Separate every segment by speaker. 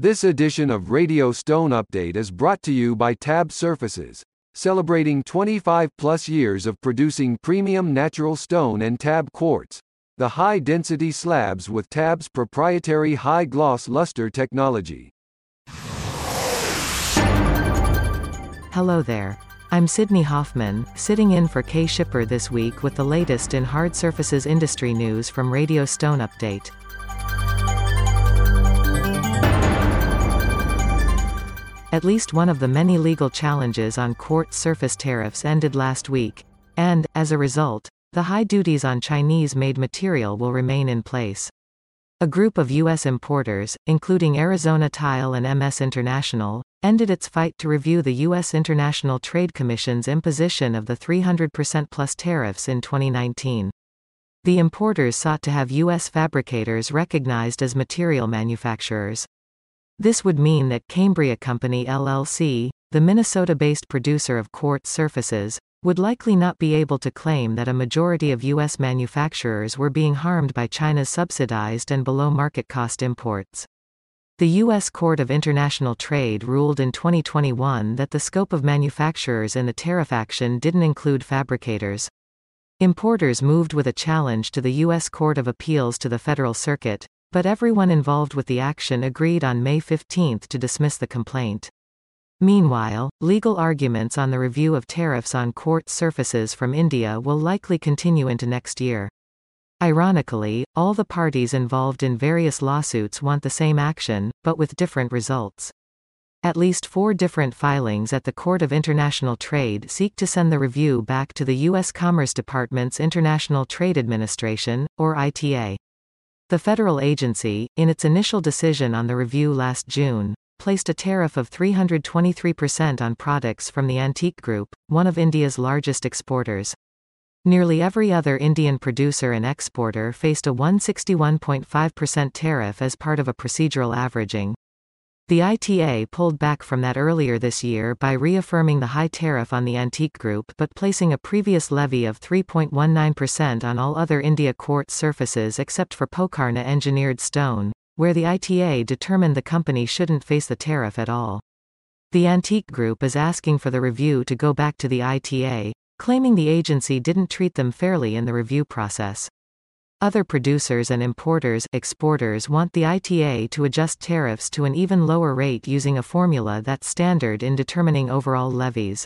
Speaker 1: This edition of Radio Stone Update is brought to you by Tab Surfaces, celebrating 25 plus years of producing premium natural stone and tab quartz, the high density slabs with Tab's proprietary high gloss luster technology.
Speaker 2: Hello there. I'm Sydney Hoffman, sitting in for Kay Shipper this week with the latest in hard surfaces industry news from Radio Stone Update. At least one of the many legal challenges on quartz surface tariffs ended last week, and, as a result, the high duties on Chinese-made material will remain in place. A group of U.S. importers, including Arizona Tile and MS International, ended its fight to review the U.S. International Trade Commission's imposition of the 300% plus tariffs in 2019. The importers sought to have U.S. fabricators recognized as material manufacturers. This would mean that Cambria Company LLC, the Minnesota-based producer of quartz surfaces, would likely not be able to claim that a majority of U.S. manufacturers were being harmed by China's subsidized and below-market cost imports. The U.S. Court of International Trade ruled in 2021 that the scope of manufacturers in the tariff action didn't include fabricators. Importers moved with a challenge to the U.S. Court of Appeals to the Federal Circuit, but everyone involved with the action agreed on May 15 to dismiss the complaint. Meanwhile, legal arguments on the review of tariffs on quartz surfaces from India will likely continue into next year. Ironically, all the parties involved in various lawsuits want the same action, but with different results. At least four different filings at the Court of International Trade seek to send the review back to the U.S. Commerce Department's International Trade Administration, or ITA. The federal agency, in its initial decision on the review last June, placed a tariff of 323% on products from the Antique Group, one of India's largest exporters. Nearly every other Indian producer and exporter faced a 161.5% tariff as part of a procedural averaging. The ITA pulled back from that earlier this year by reaffirming the high tariff on the Antique Group but placing a previous levy of 3.19% on all other India quartz surfaces except for Pokarna engineered stone, where the ITA determined the company shouldn't face the tariff at all. The Antique Group is asking for the review to go back to the ITA, claiming the agency didn't treat them fairly in the review process. Other producers and importers exporters want the ITA to adjust tariffs to an even lower rate using a formula that's standard in determining overall levies.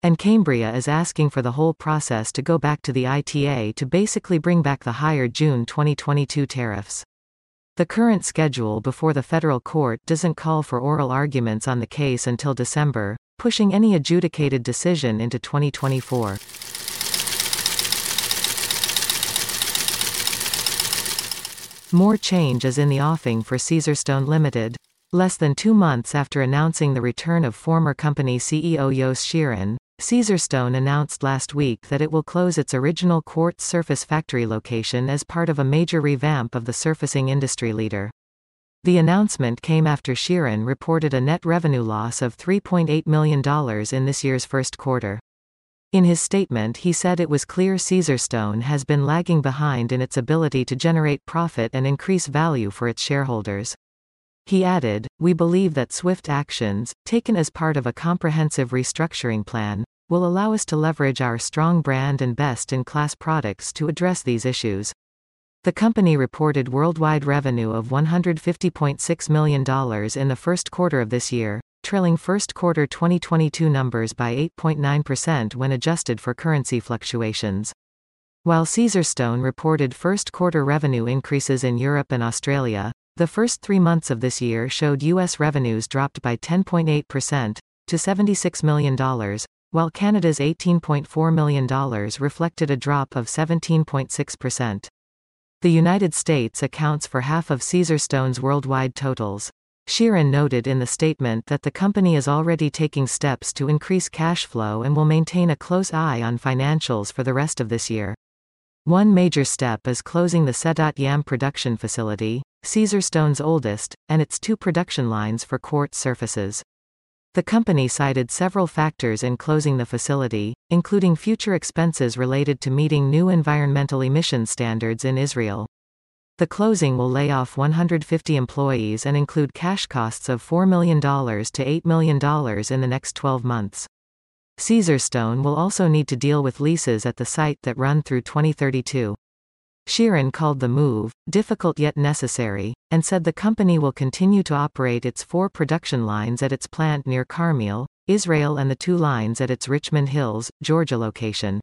Speaker 2: And Cambria is asking for the whole process to go back to the ITA to basically bring back the higher June 2022 tariffs. The current schedule before the federal court doesn't call for oral arguments on the case until December, pushing any adjudicated decision into 2024. More change is in the offing for Caesarstone Limited. Less than two months after announcing the return of former company CEO Yos Shiran, Caesarstone announced last week that it will close its original quartz surface factory location as part of a major revamp of the surfacing industry leader. The announcement came after Sheeran reported a net revenue loss of $3.8 million in this year's first quarter. In his statement he said it was clear Caesarstone has been lagging behind in its ability to generate profit and increase value for its shareholders. He added, We believe that swift actions, taken as part of a comprehensive restructuring plan, will allow us to leverage our strong brand and best-in-class products to address these issues. The company reported worldwide revenue of $150.6 million in the first quarter of this year, trailing first quarter 2022 numbers by 8.9% when adjusted for currency fluctuations. While Caesarstone reported first quarter revenue increases in Europe and Australia, the first three months of this year showed U.S. revenues dropped by 10.8%, to $76 million, while Canada's $18.4 million reflected a drop of 17.6%. The United States accounts for half of Caesarstone's worldwide totals. Shiran noted in the statement that the company is already taking steps to increase cash flow and will maintain a close eye on financials for the rest of this year. One major step is closing the Sdot Yam production facility, Caesarstone's oldest, and its two production lines for quartz surfaces. The company cited several factors in closing the facility, including future expenses related to meeting new environmental emission standards in Israel. The closing will lay off 150 employees and include cash costs of $4 million to $8 million in the next 12 months. Caesarstone will also need to deal with leases at the site that run through 2032. Shiran called the move, difficult yet necessary, and said the company will continue to operate its four production lines at its plant near Carmel, Israel and the two lines at its Richmond Hills, Georgia location.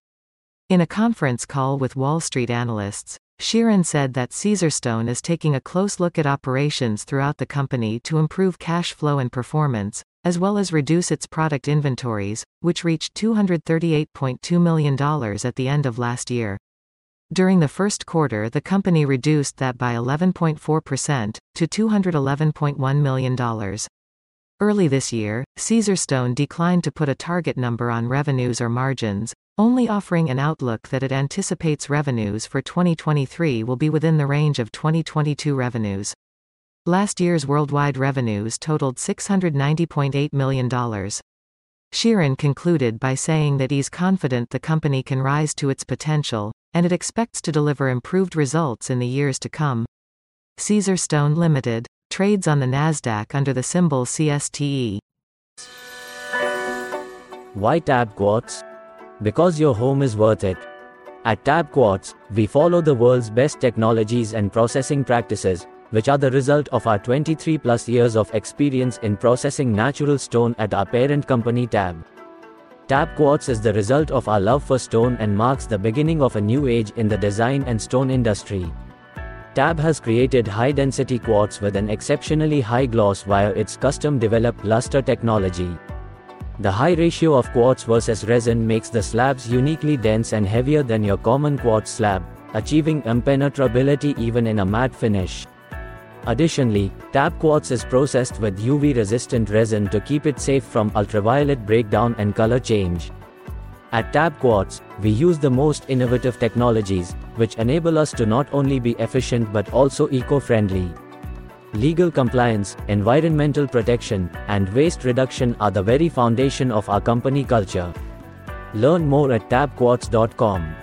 Speaker 2: In a conference call with Wall Street analysts, Shiran said that Caesarstone is taking a close look at operations throughout the company to improve cash flow and performance, as well as reduce its product inventories, which reached $238.2 million at the end of last year. During the first quarter the company reduced that by 11.4%, to $211.1 million. Early this year, Caesarstone declined to put a target number on revenues or margins, only offering an outlook that it anticipates revenues for 2023 will be within the range of 2022 revenues. Last year's worldwide revenues totaled $690.8 million. Shiran concluded by saying that he's confident the company can rise to its potential, and it expects to deliver improved results in the years to come. Caesarstone Limited trades on the Nasdaq under the symbol CSTE.
Speaker 3: White Tab Quartz? Because your home is worth it. At Tab Quartz, we follow the world's best technologies and processing practices, which are the result of our 23 plus years of experience in processing natural stone at our parent company Tab. Tab Quartz is the result of our love for stone and marks the beginning of a new age in the design and stone industry. Tab has created high-density quartz with an exceptionally high gloss via its custom-developed luster technology. The high ratio of quartz versus resin makes the slabs uniquely dense and heavier than your common quartz slab, achieving impenetrability even in a matte finish. Additionally, Tab Quartz is processed with UV-resistant resin to keep it safe from ultraviolet breakdown and color change. At Tab Quartz, we use the most innovative technologies, which enable us to not only be efficient but also eco-friendly. Legal compliance, environmental protection, and waste reduction are the very foundation of our company culture. Learn more at tabquartz.com.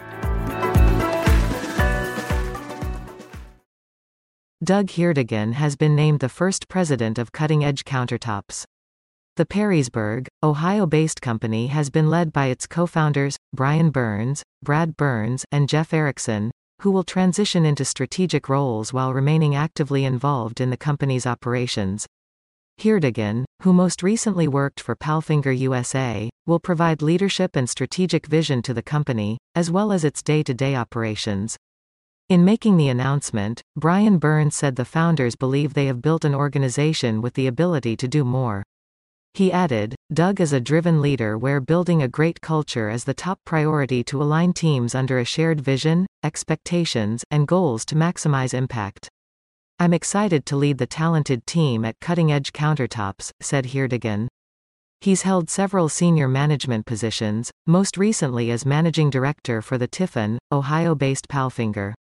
Speaker 2: Doug Heerdegen has been named the first president of Cutting Edge Countertops. The Perrysburg, Ohio-based company has been led by its co-founders, Brian Burns, Brad Burns, and Jeff Erickson, who will transition into strategic roles while remaining actively involved in the company's operations. Heerdegen, who most recently worked for Palfinger USA, will provide leadership and strategic vision to the company, as well as its day-to-day operations. In making the announcement, Brian Burns said the founders believe they have built an organization with the ability to do more. He added, Doug is a driven leader where building a great culture is the top priority to align teams under a shared vision, expectations, and goals to maximize impact. I'm excited to lead the talented team at Cutting Edge Countertops, said Heerdegen. He's held several senior management positions, most recently as managing director for the Tiffin, Ohio-based Palfinger.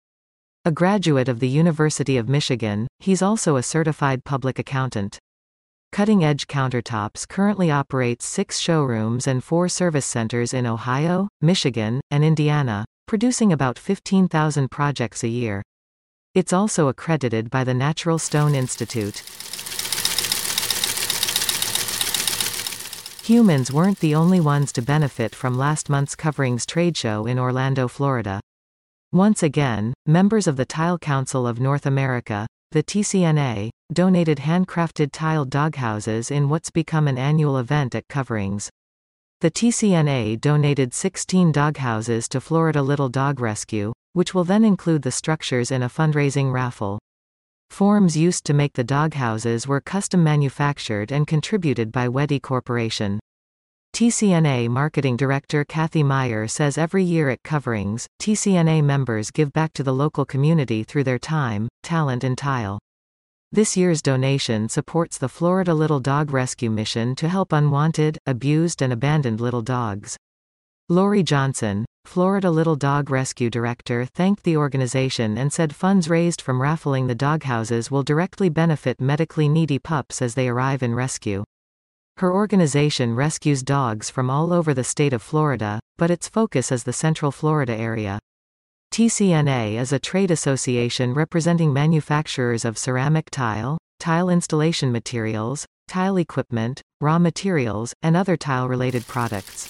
Speaker 2: A graduate of the University of Michigan, he's also a certified public accountant. Cutting Edge Countertops currently operates six showrooms and four service centers in Ohio, Michigan, and Indiana, producing about 15,000 projects a year. It's also accredited by the Natural Stone Institute. Humans weren't the only ones to benefit from last month's Coverings trade show in Orlando, Florida. Once again, members of the Tile Council of North America, the TCNA, donated handcrafted tiled doghouses in what's become an annual event at Coverings. The TCNA donated 16 doghouses to Florida Little Dog Rescue, which will then include the structures in a fundraising raffle. Forms used to make the doghouses were custom manufactured and contributed by Wedi Corporation. TCNA Marketing Director Kathy Meyer says every year at Coverings, TCNA members give back to the local community through their time, talent and tile. This year's donation supports the Florida Little Dog Rescue Mission to help unwanted, abused and abandoned little dogs. Lori Johnson, Florida Little Dog Rescue Director thanked the organization and said funds raised from raffling the doghouses will directly benefit medically needy pups as they arrive in rescue. Her organization rescues dogs from all over the state of Florida, but its focus is the Central Florida area. TCNA is a trade association representing manufacturers of ceramic tile, tile installation materials, tile equipment, raw materials, and other tile-related products.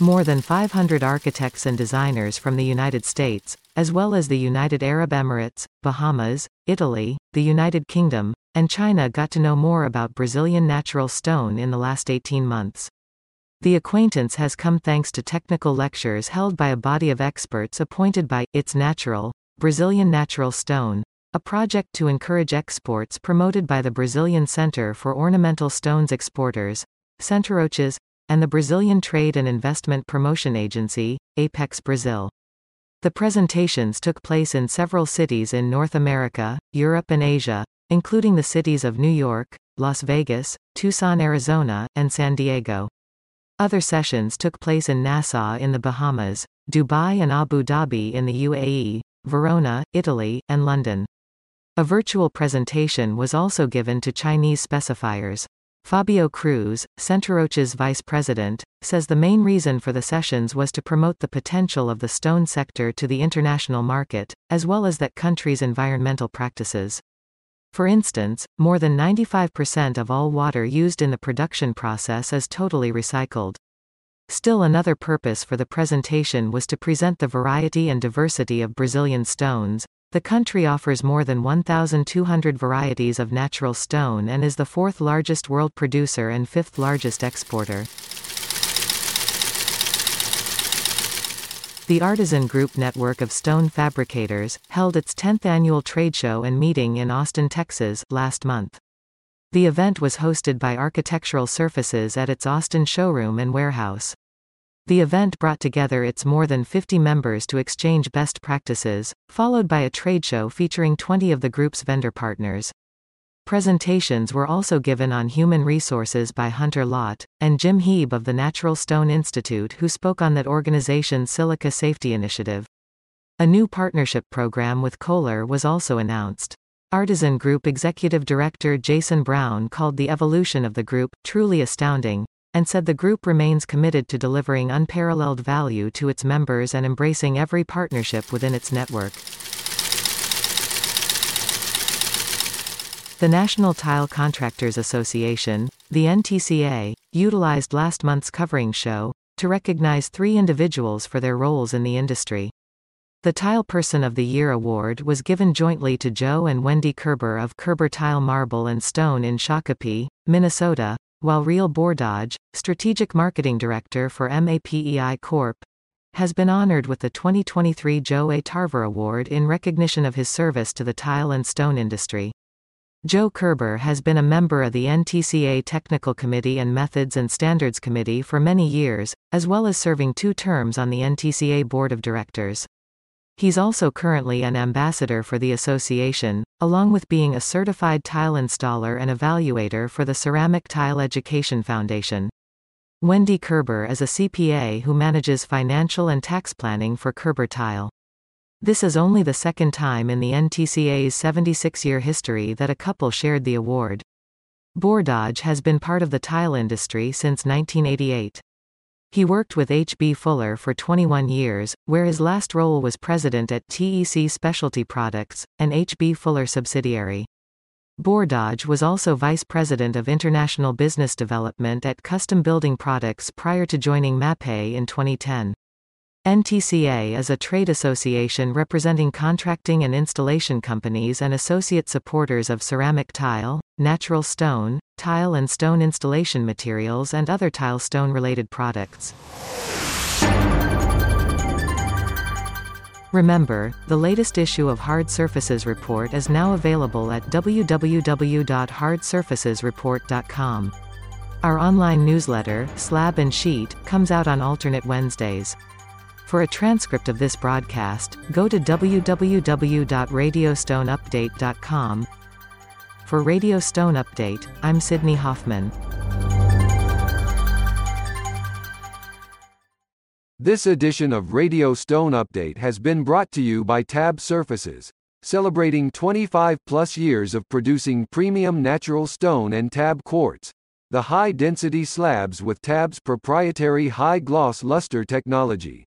Speaker 2: More than 500 architects and designers from the United States, as well as the United Arab Emirates, Bahamas, Italy, the United Kingdom, and China got to know more about Brazilian natural stone in the last 18 months. The acquaintance has come thanks to technical lectures held by a body of experts appointed by It's Natural, Brazilian Natural Stone, a project to encourage exports promoted by the Brazilian Center for Ornamental Stones Exporters, Centrorochas, and the Brazilian Trade and Investment Promotion Agency, Apex Brazil. The presentations took place in several cities in North America, Europe and Asia, including the cities of New York, Las Vegas, Tucson, Arizona, and San Diego. Other sessions took place in Nassau in the Bahamas, Dubai and Abu Dhabi in the UAE, Verona, Italy, and London. A virtual presentation was also given to Chinese specifiers. Fabio Cruz, Centrorochas' vice president, says the main reason for the sessions was to promote the potential of the stone sector to the international market, as well as that country's environmental practices. For instance, more than 95% of all water used in the production process is totally recycled. Still another purpose for the presentation was to present the variety and diversity of Brazilian stones, the country offers more than 1,200 varieties of natural stone and is the fourth largest world producer and fifth largest exporter. The Artisan Group network of stone fabricators held its 10th annual trade show and meeting in Austin, Texas, last month. The event was hosted by Architectural Surfaces at its Austin showroom and warehouse. The event brought together its more than 50 members to exchange best practices, followed by a trade show featuring 20 of the group's vendor partners. Presentations were also given on human resources by Hunter Lott, and Jim Hieb of the Natural Stone Institute who spoke on that organization's Silica Safety Initiative. A new partnership program with Kohler was also announced. Artisan Group Executive Director Jason Brown called the evolution of the group truly astounding, and said the group remains committed to delivering unparalleled value to its members and embracing every partnership within its network. The National Tile Contractors Association, the NTCA, utilized last month's covering show to recognize three individuals for their roles in the industry. The Tile Person of the Year award was given jointly to Joe and Wendy Kerber of Kerber Tile Marble and Stone in Shakopee, Minnesota, while Real Bordage, Strategic Marketing Director for MAPEI Corp., has been honored with the 2023 Joe A. Tarver Award in recognition of his service to the tile and stone industry. Joe Kerber has been a member of the NTCA Technical Committee and Methods and Standards Committee for many years, as well as serving two terms on the NTCA Board of Directors. He's also currently an ambassador for the association, along with being a certified tile installer and evaluator for the Ceramic Tile Education Foundation. Wendy Kerber is a CPA who manages financial and tax planning for Kerber Tile. This is only the second time in the NTCA's 76 year history that a couple shared the award. Bordage has been part of the tile industry since 1988. He worked with H. B. Fuller for 21 years, where his last role was president at TEC Specialty Products, an H. B. Fuller subsidiary. Bordage was also vice president of international business development at Custom Building Products prior to joining MAPEI in 2010. NTCA is a trade association representing contracting and installation companies and associate supporters of ceramic tile, natural stone, tile and stone installation materials and other tile stone related products. Remember, the latest issue of Hard Surfaces Report is now available at www.hardsurfacesreport.com. Our online newsletter, Slab and Sheet, comes out on alternate Wednesdays. For a transcript of this broadcast, go to www.radiostoneupdate.com. For Radio Stone Update, I'm Sydney Hoffman.
Speaker 1: This edition of Radio Stone Update has been brought to you by Tab Surfaces, celebrating 25 plus years of producing premium natural stone and tab quartz. the high-density slabs with TAB's proprietary high-gloss luster technology.